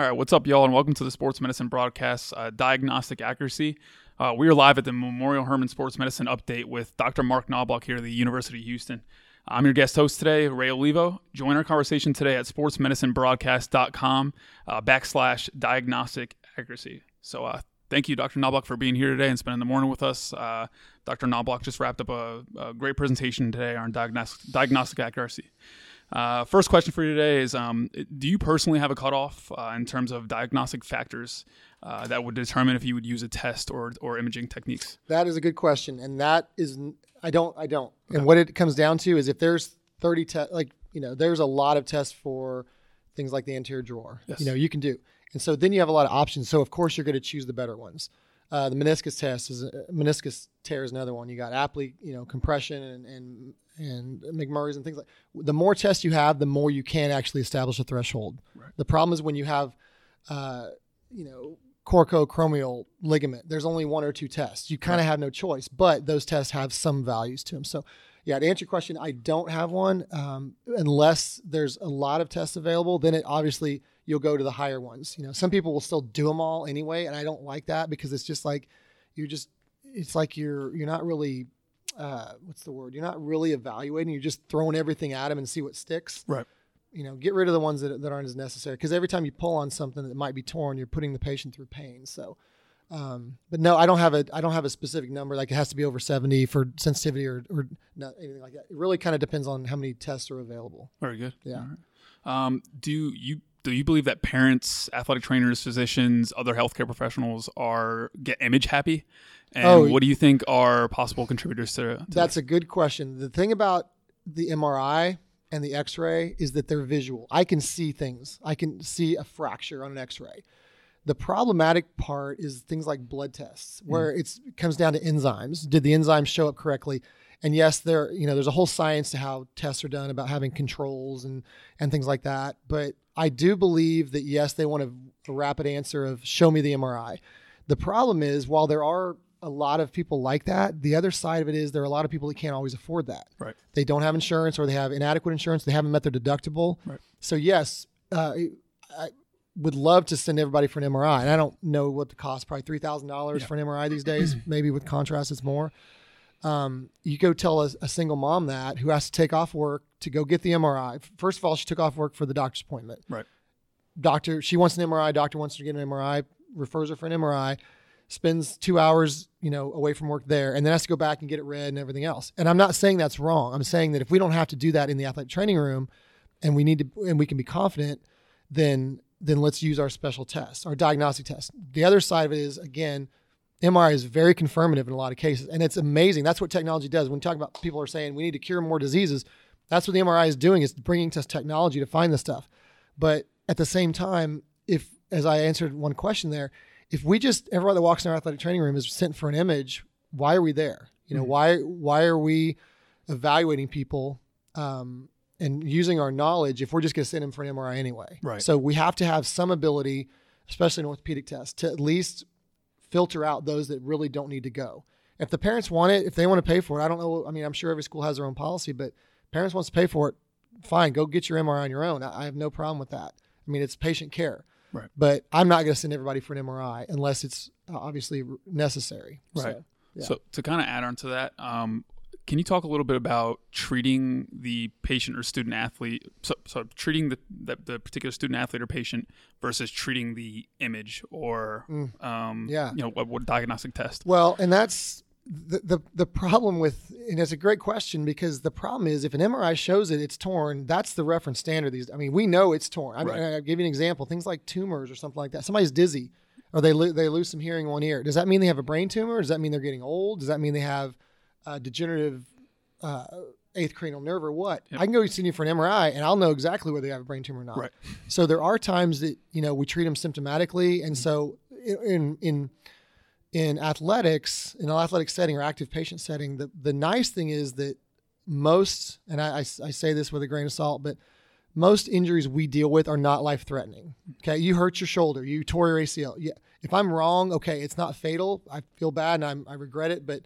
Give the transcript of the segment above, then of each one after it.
All right, what's up, y'all, and welcome to the Sports Medicine Broadcast uh, Diagnostic Accuracy. Uh, we are live at the Memorial Hermann Sports Medicine Update with Dr. Mark Knobloch here at the University of Houston. I'm your guest host today, Ray Olivo. Join our conversation today at sportsmedicinebroadcast.com uh, backslash diagnostic accuracy. So, uh, thank you, Dr. Knobloch, for being here today and spending the morning with us. Uh, Dr. Knobloch just wrapped up a, a great presentation today on diagnostic, diagnostic accuracy. Uh, first question for you today is um, Do you personally have a cutoff uh, in terms of diagnostic factors uh, that would determine if you would use a test or, or imaging techniques? That is a good question. And that is, I don't, I don't. Okay. And what it comes down to is if there's 30 tests, like, you know, there's a lot of tests for things like the anterior drawer, yes. you know, you can do. And so then you have a lot of options. So, of course, you're going to choose the better ones. Uh, the meniscus test is meniscus tear is another one. You got Apley, you know, compression and, and and McMurray's and things like. The more tests you have, the more you can actually establish a threshold. Right. The problem is when you have, uh, you know, coracoacromial ligament. There's only one or two tests. You kind of right. have no choice, but those tests have some values to them. So, yeah, to answer your question, I don't have one um, unless there's a lot of tests available. Then it obviously you'll go to the higher ones. You know, some people will still do them all anyway, and I don't like that because it's just like you're just it's like you're you're not really uh, what's the word? You're not really evaluating. You're just throwing everything at them and see what sticks. Right. You know, get rid of the ones that, that aren't as necessary because every time you pull on something that might be torn, you're putting the patient through pain. So, um, but no, I don't have a I don't have a specific number. Like it has to be over 70 for sensitivity or or not anything like that. It really kind of depends on how many tests are available. Very good. Yeah. Right. Um, do you do you believe that parents, athletic trainers, physicians, other healthcare professionals are get image happy? And oh, what do you think are possible contributors to, to That's a good question. The thing about the MRI and the X-ray is that they're visual. I can see things. I can see a fracture on an X-ray. The problematic part is things like blood tests, where mm. it comes down to enzymes. Did the enzymes show up correctly? And yes, there you know there's a whole science to how tests are done about having controls and and things like that. But I do believe that yes, they want a, a rapid answer of show me the MRI. The problem is while there are a lot of people like that. The other side of it is there are a lot of people that can't always afford that. Right. They don't have insurance or they have inadequate insurance. They haven't met their deductible. Right. So yes, uh, I would love to send everybody for an MRI. And I don't know what the cost, probably three thousand yeah. dollars for an MRI these days. Maybe with contrast, it's more um, you go tell a, a, single mom that who has to take off work to go get the MRI. First of all, she took off work for the doctor's appointment. Right. Doctor, she wants an MRI. Doctor wants to get an MRI. Refers her for an MRI. Spends two hours, you know, away from work there, and then has to go back and get it read and everything else. And I'm not saying that's wrong. I'm saying that if we don't have to do that in the athletic training room, and we need to, and we can be confident, then then let's use our special tests, our diagnostic tests. The other side of it is again MRI is very confirmative in a lot of cases, and it's amazing. That's what technology does. When you talk about people are saying we need to cure more diseases, that's what the MRI is doing It's bringing us technology to find this stuff. But at the same time, if as I answered one question there, if we just everyone that walks in our athletic training room is sent for an image, why are we there? You know, mm-hmm. why why are we evaluating people um, and using our knowledge if we're just going to send them for an MRI anyway? Right. So we have to have some ability, especially in orthopedic tests, to at least filter out those that really don't need to go. If the parents want it, if they want to pay for it, I don't know. I mean, I'm sure every school has their own policy, but parents wants to pay for it, fine, go get your MRI on your own. I, I have no problem with that. I mean, it's patient care. Right. But I'm not going to send everybody for an MRI unless it's uh, obviously necessary. Right. So, yeah. so to kind of add on to that, um, can you talk a little bit about treating the patient or student athlete? So, so treating the, the, the particular student athlete or patient versus treating the image or mm. um, yeah, you know, what, what diagnostic test? Well, and that's the, the the problem with and it's a great question because the problem is if an MRI shows it it's torn that's the reference standard these I mean we know it's torn I, right. I, will give you an example things like tumors or something like that somebody's dizzy or they lo- they lose some hearing in one ear does that mean they have a brain tumor does that mean they're getting old does that mean they have uh, degenerative uh, eighth cranial nerve or what. Yep. I can go see you for an MRI and I'll know exactly whether they have a brain tumor or not. Right. So there are times that you know we treat them symptomatically, and so in in in athletics, in an athletic setting or active patient setting, the the nice thing is that most, and I, I, I say this with a grain of salt, but most injuries we deal with are not life threatening. Okay, you hurt your shoulder, you tore your ACL. Yeah, if I'm wrong, okay, it's not fatal. I feel bad and I'm, I regret it, but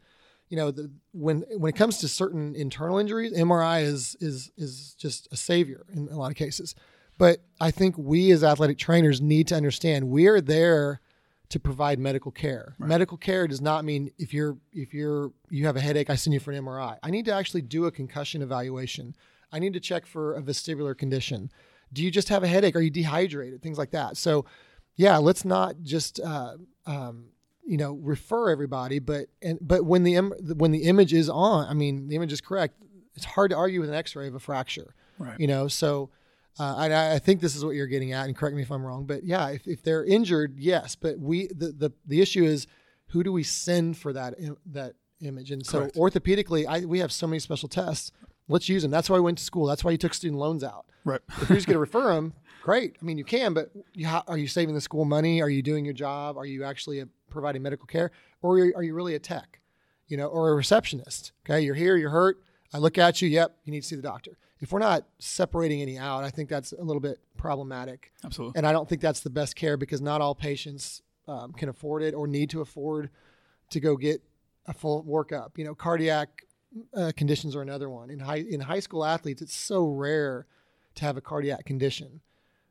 you know, the, when when it comes to certain internal injuries, MRI is is is just a savior in a lot of cases. But I think we as athletic trainers need to understand we are there to provide medical care. Right. Medical care does not mean if you're if you're you have a headache, I send you for an MRI. I need to actually do a concussion evaluation. I need to check for a vestibular condition. Do you just have a headache? Are you dehydrated? Things like that. So, yeah, let's not just uh, um, you know refer everybody, but and but when the when the image is on, I mean the image is correct. It's hard to argue with an X-ray of a fracture. Right. You know, so uh, I, I, think this is what you're getting at, and correct me if I'm wrong. But yeah, if, if they're injured, yes. But we the, the the issue is who do we send for that that image? And so correct. orthopedically, I, we have so many special tests. Let's use them. That's why I went to school. That's why you took student loans out. Right. if you're just going to refer them, great. I mean, you can, but you ha- are you saving the school money? Are you doing your job? Are you actually a, providing medical care, or are you, really a tech, you know, or a receptionist? Okay, you're here, you're hurt. I look at you. Yep, you need to see the doctor if we're not separating any out, I think that's a little bit problematic. Absolutely. And I don't think that's the best care because not all patients um, can afford it or need to afford to go get a full workup. You know, cardiac uh, conditions are another one. In high in high school athletes, it's so rare to have a cardiac condition.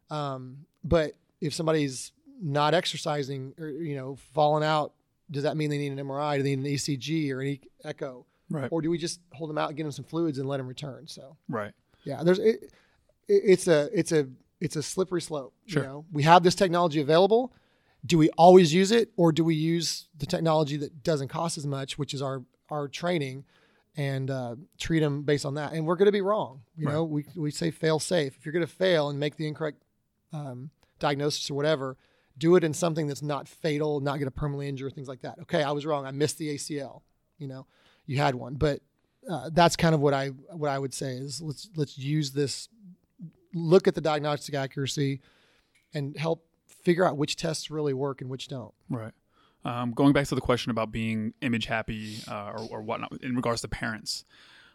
Um, but if somebody's not exercising or you know falling out, does that mean they need an MRI? Do they need an ECG or an echo? Right. Or do we just hold them out, and get them some fluids, and let them return? So. Right. Yeah. There's it, it's a it's a it's a slippery slope. Sure. You know, we have this technology available. Do we always use it, or do we use the technology that doesn't cost as much, which is our our training, and uh, treat them based on that? And we're going to be wrong. You right. know, we we say fail safe. If you're going to fail and make the incorrect um, diagnosis or whatever, do it in something that's not fatal, not going to permanently injure things like that. Okay, I was wrong. I missed the ACL. You know, you had one, but uh, that's kind of what I what I would say is let's let's use this, look at the diagnostic accuracy, and help figure out which tests really work and which don't. Right. Um, going back to the question about being image happy uh, or, or, whatnot in regards to parents,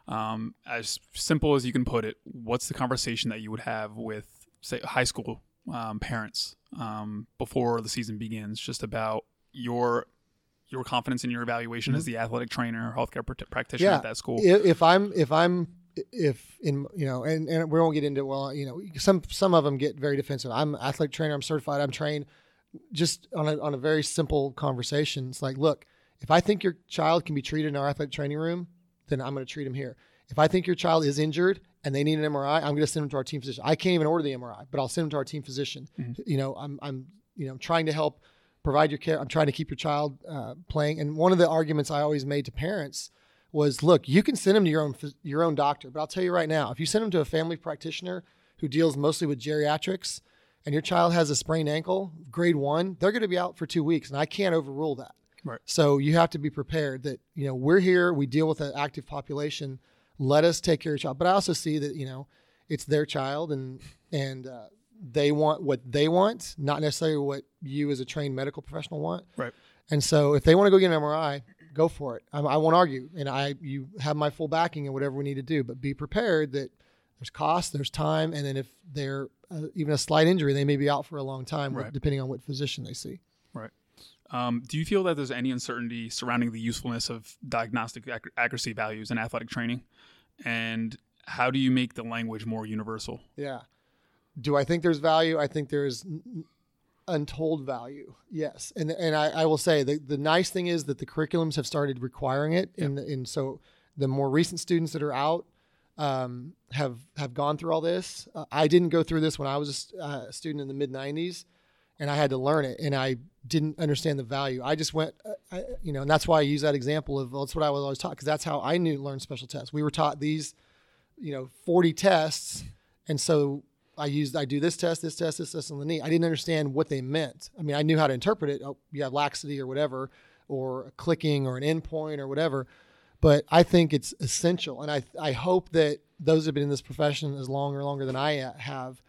um, as simple as you can put it, what's the conversation that you would have with, say, high school um, parents um, before the season begins, just about your your confidence in your evaluation mm-hmm. as the athletic trainer healthcare pr- practitioner yeah. at that school. If I'm if I'm if in you know and, and we won't get into well you know some some of them get very defensive. I'm athletic trainer. I'm certified. I'm trained. Just on a on a very simple conversation, it's like, look, if I think your child can be treated in our athletic training room, then I'm going to treat him here. If I think your child is injured and they need an MRI, I'm going to send them to our team physician. I can't even order the MRI, but I'll send them to our team physician. Mm-hmm. You know, I'm I'm you know trying to help provide your care. I'm trying to keep your child uh, playing. And one of the arguments I always made to parents was, look, you can send them to your own your own doctor, but I'll tell you right now, if you send them to a family practitioner who deals mostly with geriatrics, and your child has a sprained ankle, grade one, they're going to be out for two weeks, and I can't overrule that. Right. So you have to be prepared that you know we're here, we deal with an active population. Let us take care of your child. But I also see that you know it's their child, and and uh, they want what they want, not necessarily what you as a trained medical professional want. Right. And so if they want to go get an MRI, go for it. I, I won't argue, and I you have my full backing in whatever we need to do. But be prepared that there's cost, there's time, and then if they're uh, even a slight injury, they may be out for a long time, right. depending on what physician they see. Um, do you feel that there's any uncertainty surrounding the usefulness of diagnostic ac- accuracy values in athletic training? And how do you make the language more universal? Yeah. Do I think there's value? I think there's untold value. Yes, and and I, I, will say the the nice thing is that the curriculums have started requiring it, yep. and and so the more recent students that are out um, have have gone through all this. Uh, I didn't go through this when I was a uh, student in the mid '90s, and I had to learn it, and I didn't understand the value. I just went, uh, I, you know, and that's why I use that example of well, that's what I was always taught because that's how I knew learn special tests. We were taught these, you know, 40 tests, and so I used I do this test, this test, this test on the knee. I didn't understand what they meant. I mean, I knew how to interpret it. Oh, you have laxity or whatever, or clicking or an endpoint or whatever. But I think it's essential, and I I hope that those who've been in this profession as long or longer than I have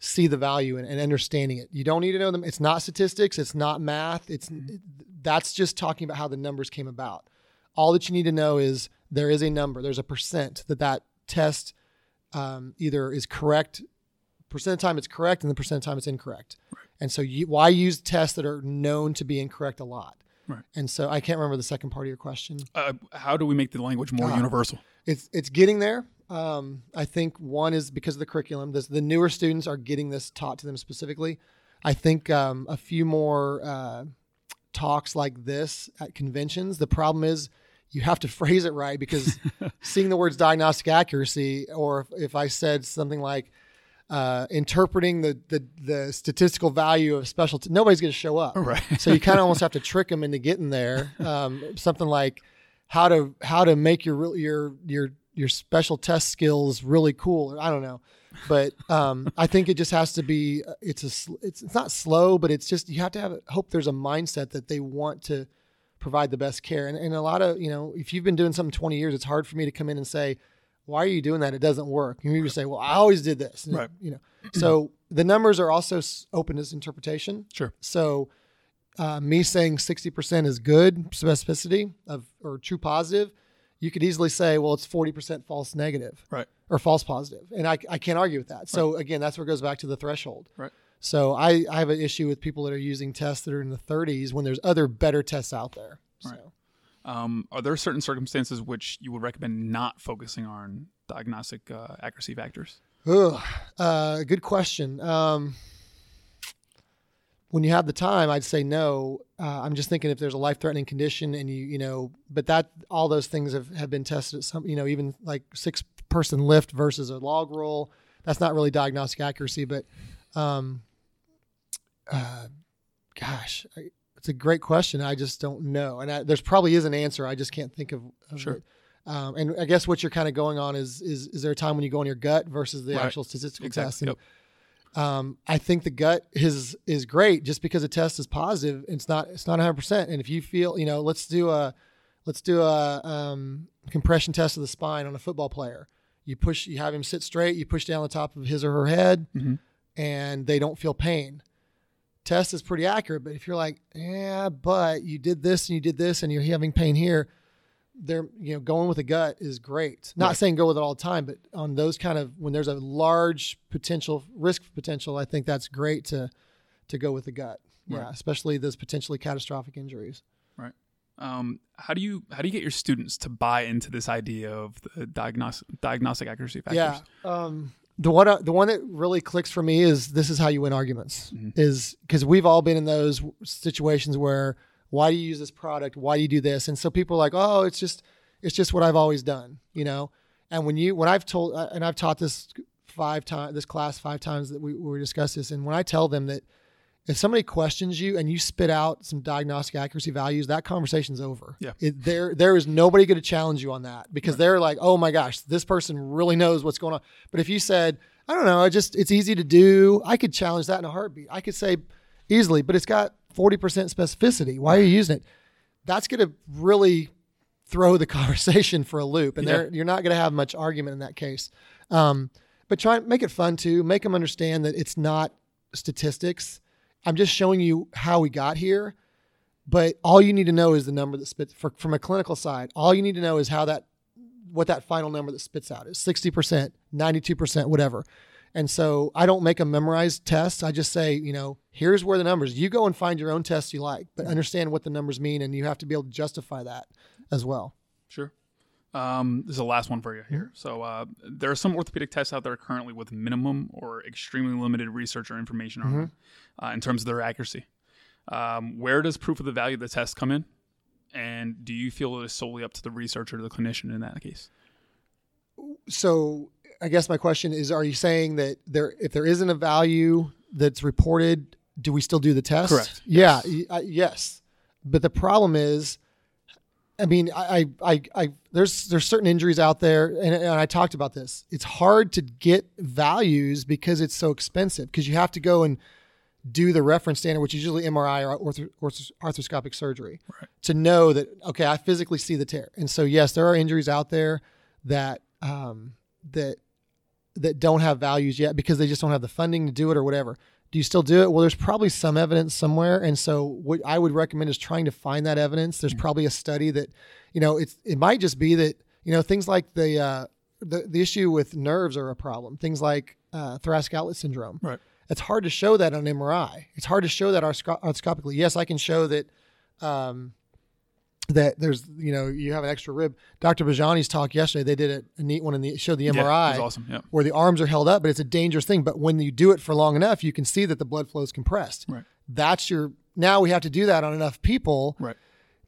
see the value in, and understanding it. You don't need to know them. It's not statistics. It's not math. It's mm-hmm. that's just talking about how the numbers came about. All that you need to know is there is a number. There's a percent that that test um, either is correct percent of time it's correct and the percent of time it's incorrect. Right. And so you, why use tests that are known to be incorrect a lot? Right. And so I can't remember the second part of your question. Uh, how do we make the language more uh, universal? It's it's getting there. Um, I think one is because of the curriculum. This, the newer students are getting this taught to them specifically. I think um, a few more uh, talks like this at conventions. The problem is you have to phrase it right because seeing the words diagnostic accuracy, or if, if I said something like uh, interpreting the, the, the statistical value of special, t- nobody's going to show up. Right. so you kind of almost have to trick them into getting there. Um, something like how to how to make your your your your special test skills really cool. or I don't know, but um, I think it just has to be. It's a it's it's not slow, but it's just you have to have hope. There's a mindset that they want to provide the best care. And, and a lot of, you know, if you've been doing something 20 years, it's hard for me to come in and say, why are you doing that? It doesn't work. You need to say, well, I always did this. And, right. You know, so the numbers are also open as interpretation. Sure. So uh, me saying 60% is good specificity of or true positive, you could easily say, well, it's 40% false negative. Right. Or false positive. And I, I can't argue with that. So right. again, that's where it goes back to the threshold. Right. So I, I have an issue with people that are using tests that are in the 30s when there's other better tests out there. So. Right. Um, are there certain circumstances which you would recommend not focusing on diagnostic uh, accuracy factors? Ugh, uh, good question. Um, when you have the time, I'd say no. Uh, I'm just thinking if there's a life-threatening condition and you, you know, but that all those things have, have been tested at some, you know, even like six-person lift versus a log roll. That's not really diagnostic accuracy, but um, uh, gosh, I, it's a great question. I just don't know, and I, there's probably is an answer. I just can't think of, of sure. It. Um, and I guess what you're kind of going on is is is there a time when you go on your gut versus the right. actual statistical exactly. test? And, yep. Um, I think the gut is is great just because the test is positive. It's not it's not 100. percent And if you feel you know, let's do a let's do a um, compression test of the spine on a football player. You push, you have him sit straight. You push down the top of his or her head, mm-hmm. and they don't feel pain test is pretty accurate. But if you're like, yeah, but you did this and you did this and you're having pain here, they're you know going with the gut is great. Not right. saying go with it all the time, but on those kind of when there's a large potential risk potential, I think that's great to to go with the gut. Right. Yeah, especially those potentially catastrophic injuries. Right. Um, how do you how do you get your students to buy into this idea of the diagnostic diagnostic accuracy factors? Yeah. Um, the one uh, the one that really clicks for me is this is how you win arguments mm-hmm. is because we've all been in those situations where why do you use this product why do you do this and so people are like oh it's just it's just what I've always done you know and when you when I've told uh, and I've taught this five times this class five times that we, we discussed this and when I tell them that if somebody questions you and you spit out some diagnostic accuracy values, that conversation's over. Yeah. It, there, there is nobody going to challenge you on that because right. they're like, oh my gosh, this person really knows what's going on. But if you said, I don't know, I just it's easy to do, I could challenge that in a heartbeat. I could say easily, but it's got 40% specificity. Why are you using it? That's going to really throw the conversation for a loop, and yeah. you're not going to have much argument in that case. Um, but try and make it fun too. Make them understand that it's not statistics I'm just showing you how we got here. But all you need to know is the number that spits for, from a clinical side. All you need to know is how that, what that final number that spits out is 60%, 92%, whatever. And so I don't make a memorized test. I just say, you know, here's where the numbers. You go and find your own tests you like, but understand what the numbers mean, and you have to be able to justify that as well. Sure. Um, this is the last one for you here. So uh, there are some orthopedic tests out there currently with minimum or extremely limited research or information on mm-hmm. them uh, in terms of their accuracy. Um, where does proof of the value of the test come in? And do you feel it is solely up to the researcher or the clinician in that case? So I guess my question is: Are you saying that there, if there isn't a value that's reported, do we still do the test? Correct. Yeah. Yes. yes. But the problem is I mean, I, I, I, there's there's certain injuries out there, and, and, I talked about this. It's hard to get values because it's so expensive because you have to go and do the reference standard, which is usually MRI or ortho, ortho, arthroscopic surgery, right. to know that okay, I physically see the tear. And so, yes, there are injuries out there that um, that that don't have values yet because they just don't have the funding to do it or whatever do you still do it? Well, there's probably some evidence somewhere, and so what I would recommend is trying to find that evidence. There's probably a study that, you know, it's it might just be that you know things like the uh, the the issue with nerves are a problem. Things like uh, thoracic outlet syndrome. Right. It's hard to show that on MRI. It's hard to show that arthroscopically. Yes, I can show that. Um, that there's you know you have an extra rib. Dr. Bajani's talk yesterday, they did a, a neat one and the showed the MRI, yeah, awesome. yeah. where the arms are held up, but it's a dangerous thing. But when you do it for long enough, you can see that the blood flow is compressed. Right. That's your now we have to do that on enough people right.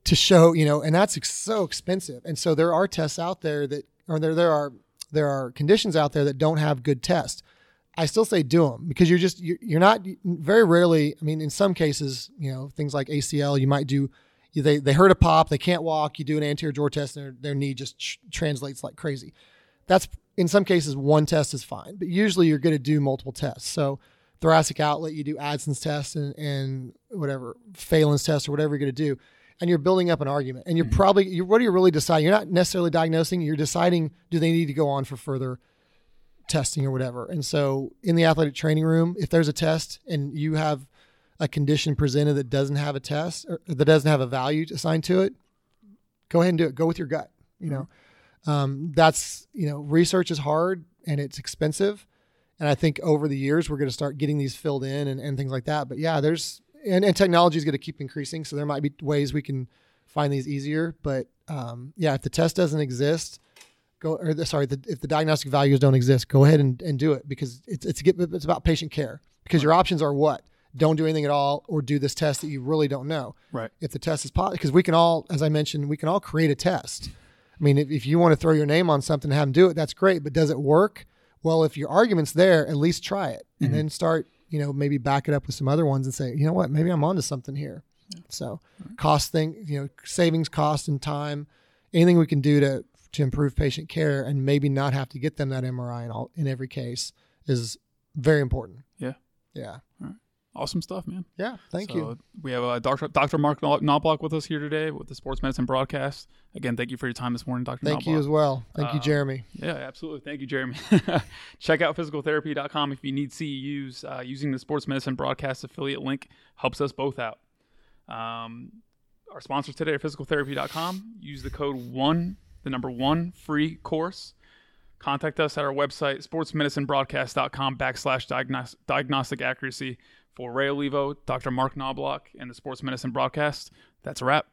to show you know, and that's ex- so expensive. And so there are tests out there that, or there there are there are conditions out there that don't have good tests. I still say do them because you're just you're not very rarely. I mean, in some cases, you know, things like ACL, you might do they they hurt a pop, they can't walk. You do an anterior drawer test, and their, their knee just tr- translates like crazy. That's in some cases one test is fine, but usually you're going to do multiple tests. So thoracic outlet, you do Adson's test and, and whatever Phalen's test or whatever you're going to do, and you're building up an argument. And you're mm-hmm. probably you're, what are you really deciding? You're not necessarily diagnosing. You're deciding do they need to go on for further testing or whatever. And so in the athletic training room, if there's a test and you have a condition presented that doesn't have a test or that doesn't have a value assigned to it, go ahead and do it. Go with your gut. You know, um, that's you know, research is hard and it's expensive, and I think over the years we're going to start getting these filled in and, and things like that. But yeah, there's and, and technology is going to keep increasing, so there might be ways we can find these easier. But um, yeah, if the test doesn't exist, go or the, sorry, the, if the diagnostic values don't exist, go ahead and, and do it because it's it's it's about patient care. Because your options are what don't do anything at all or do this test that you really don't know. Right. If the test is positive, because we can all, as I mentioned, we can all create a test. I mean, if, if you want to throw your name on something and have them do it, that's great. But does it work? Well, if your argument's there, at least try it and mm-hmm. then start, you know, maybe back it up with some other ones and say, you know what, maybe I'm onto something here. Yeah. So, right. cost thing, you know, savings, cost, and time, anything we can do to to improve patient care and maybe not have to get them that MRI in all in every case is very important. Yeah. Yeah. Awesome stuff, man. Yeah, thank so you. We have uh, Dr. Dr. Mark Knobloch with us here today with the Sports Medicine broadcast. Again, thank you for your time this morning, Dr. Thank Knobloch. you as well. Thank uh, you, Jeremy. Yeah, absolutely. Thank you, Jeremy. Check out physicaltherapy.com if you need CEUs. Uh, using the Sports Medicine broadcast affiliate link helps us both out. Um, our sponsors today are physicaltherapy.com. Use the code one, the number one free course. Contact us at our website, sportsmedicinebroadcast.com backslash diagnostic accuracy. For Ray Olivo, Dr. Mark Knobloch, and the Sports Medicine broadcast, that's a wrap.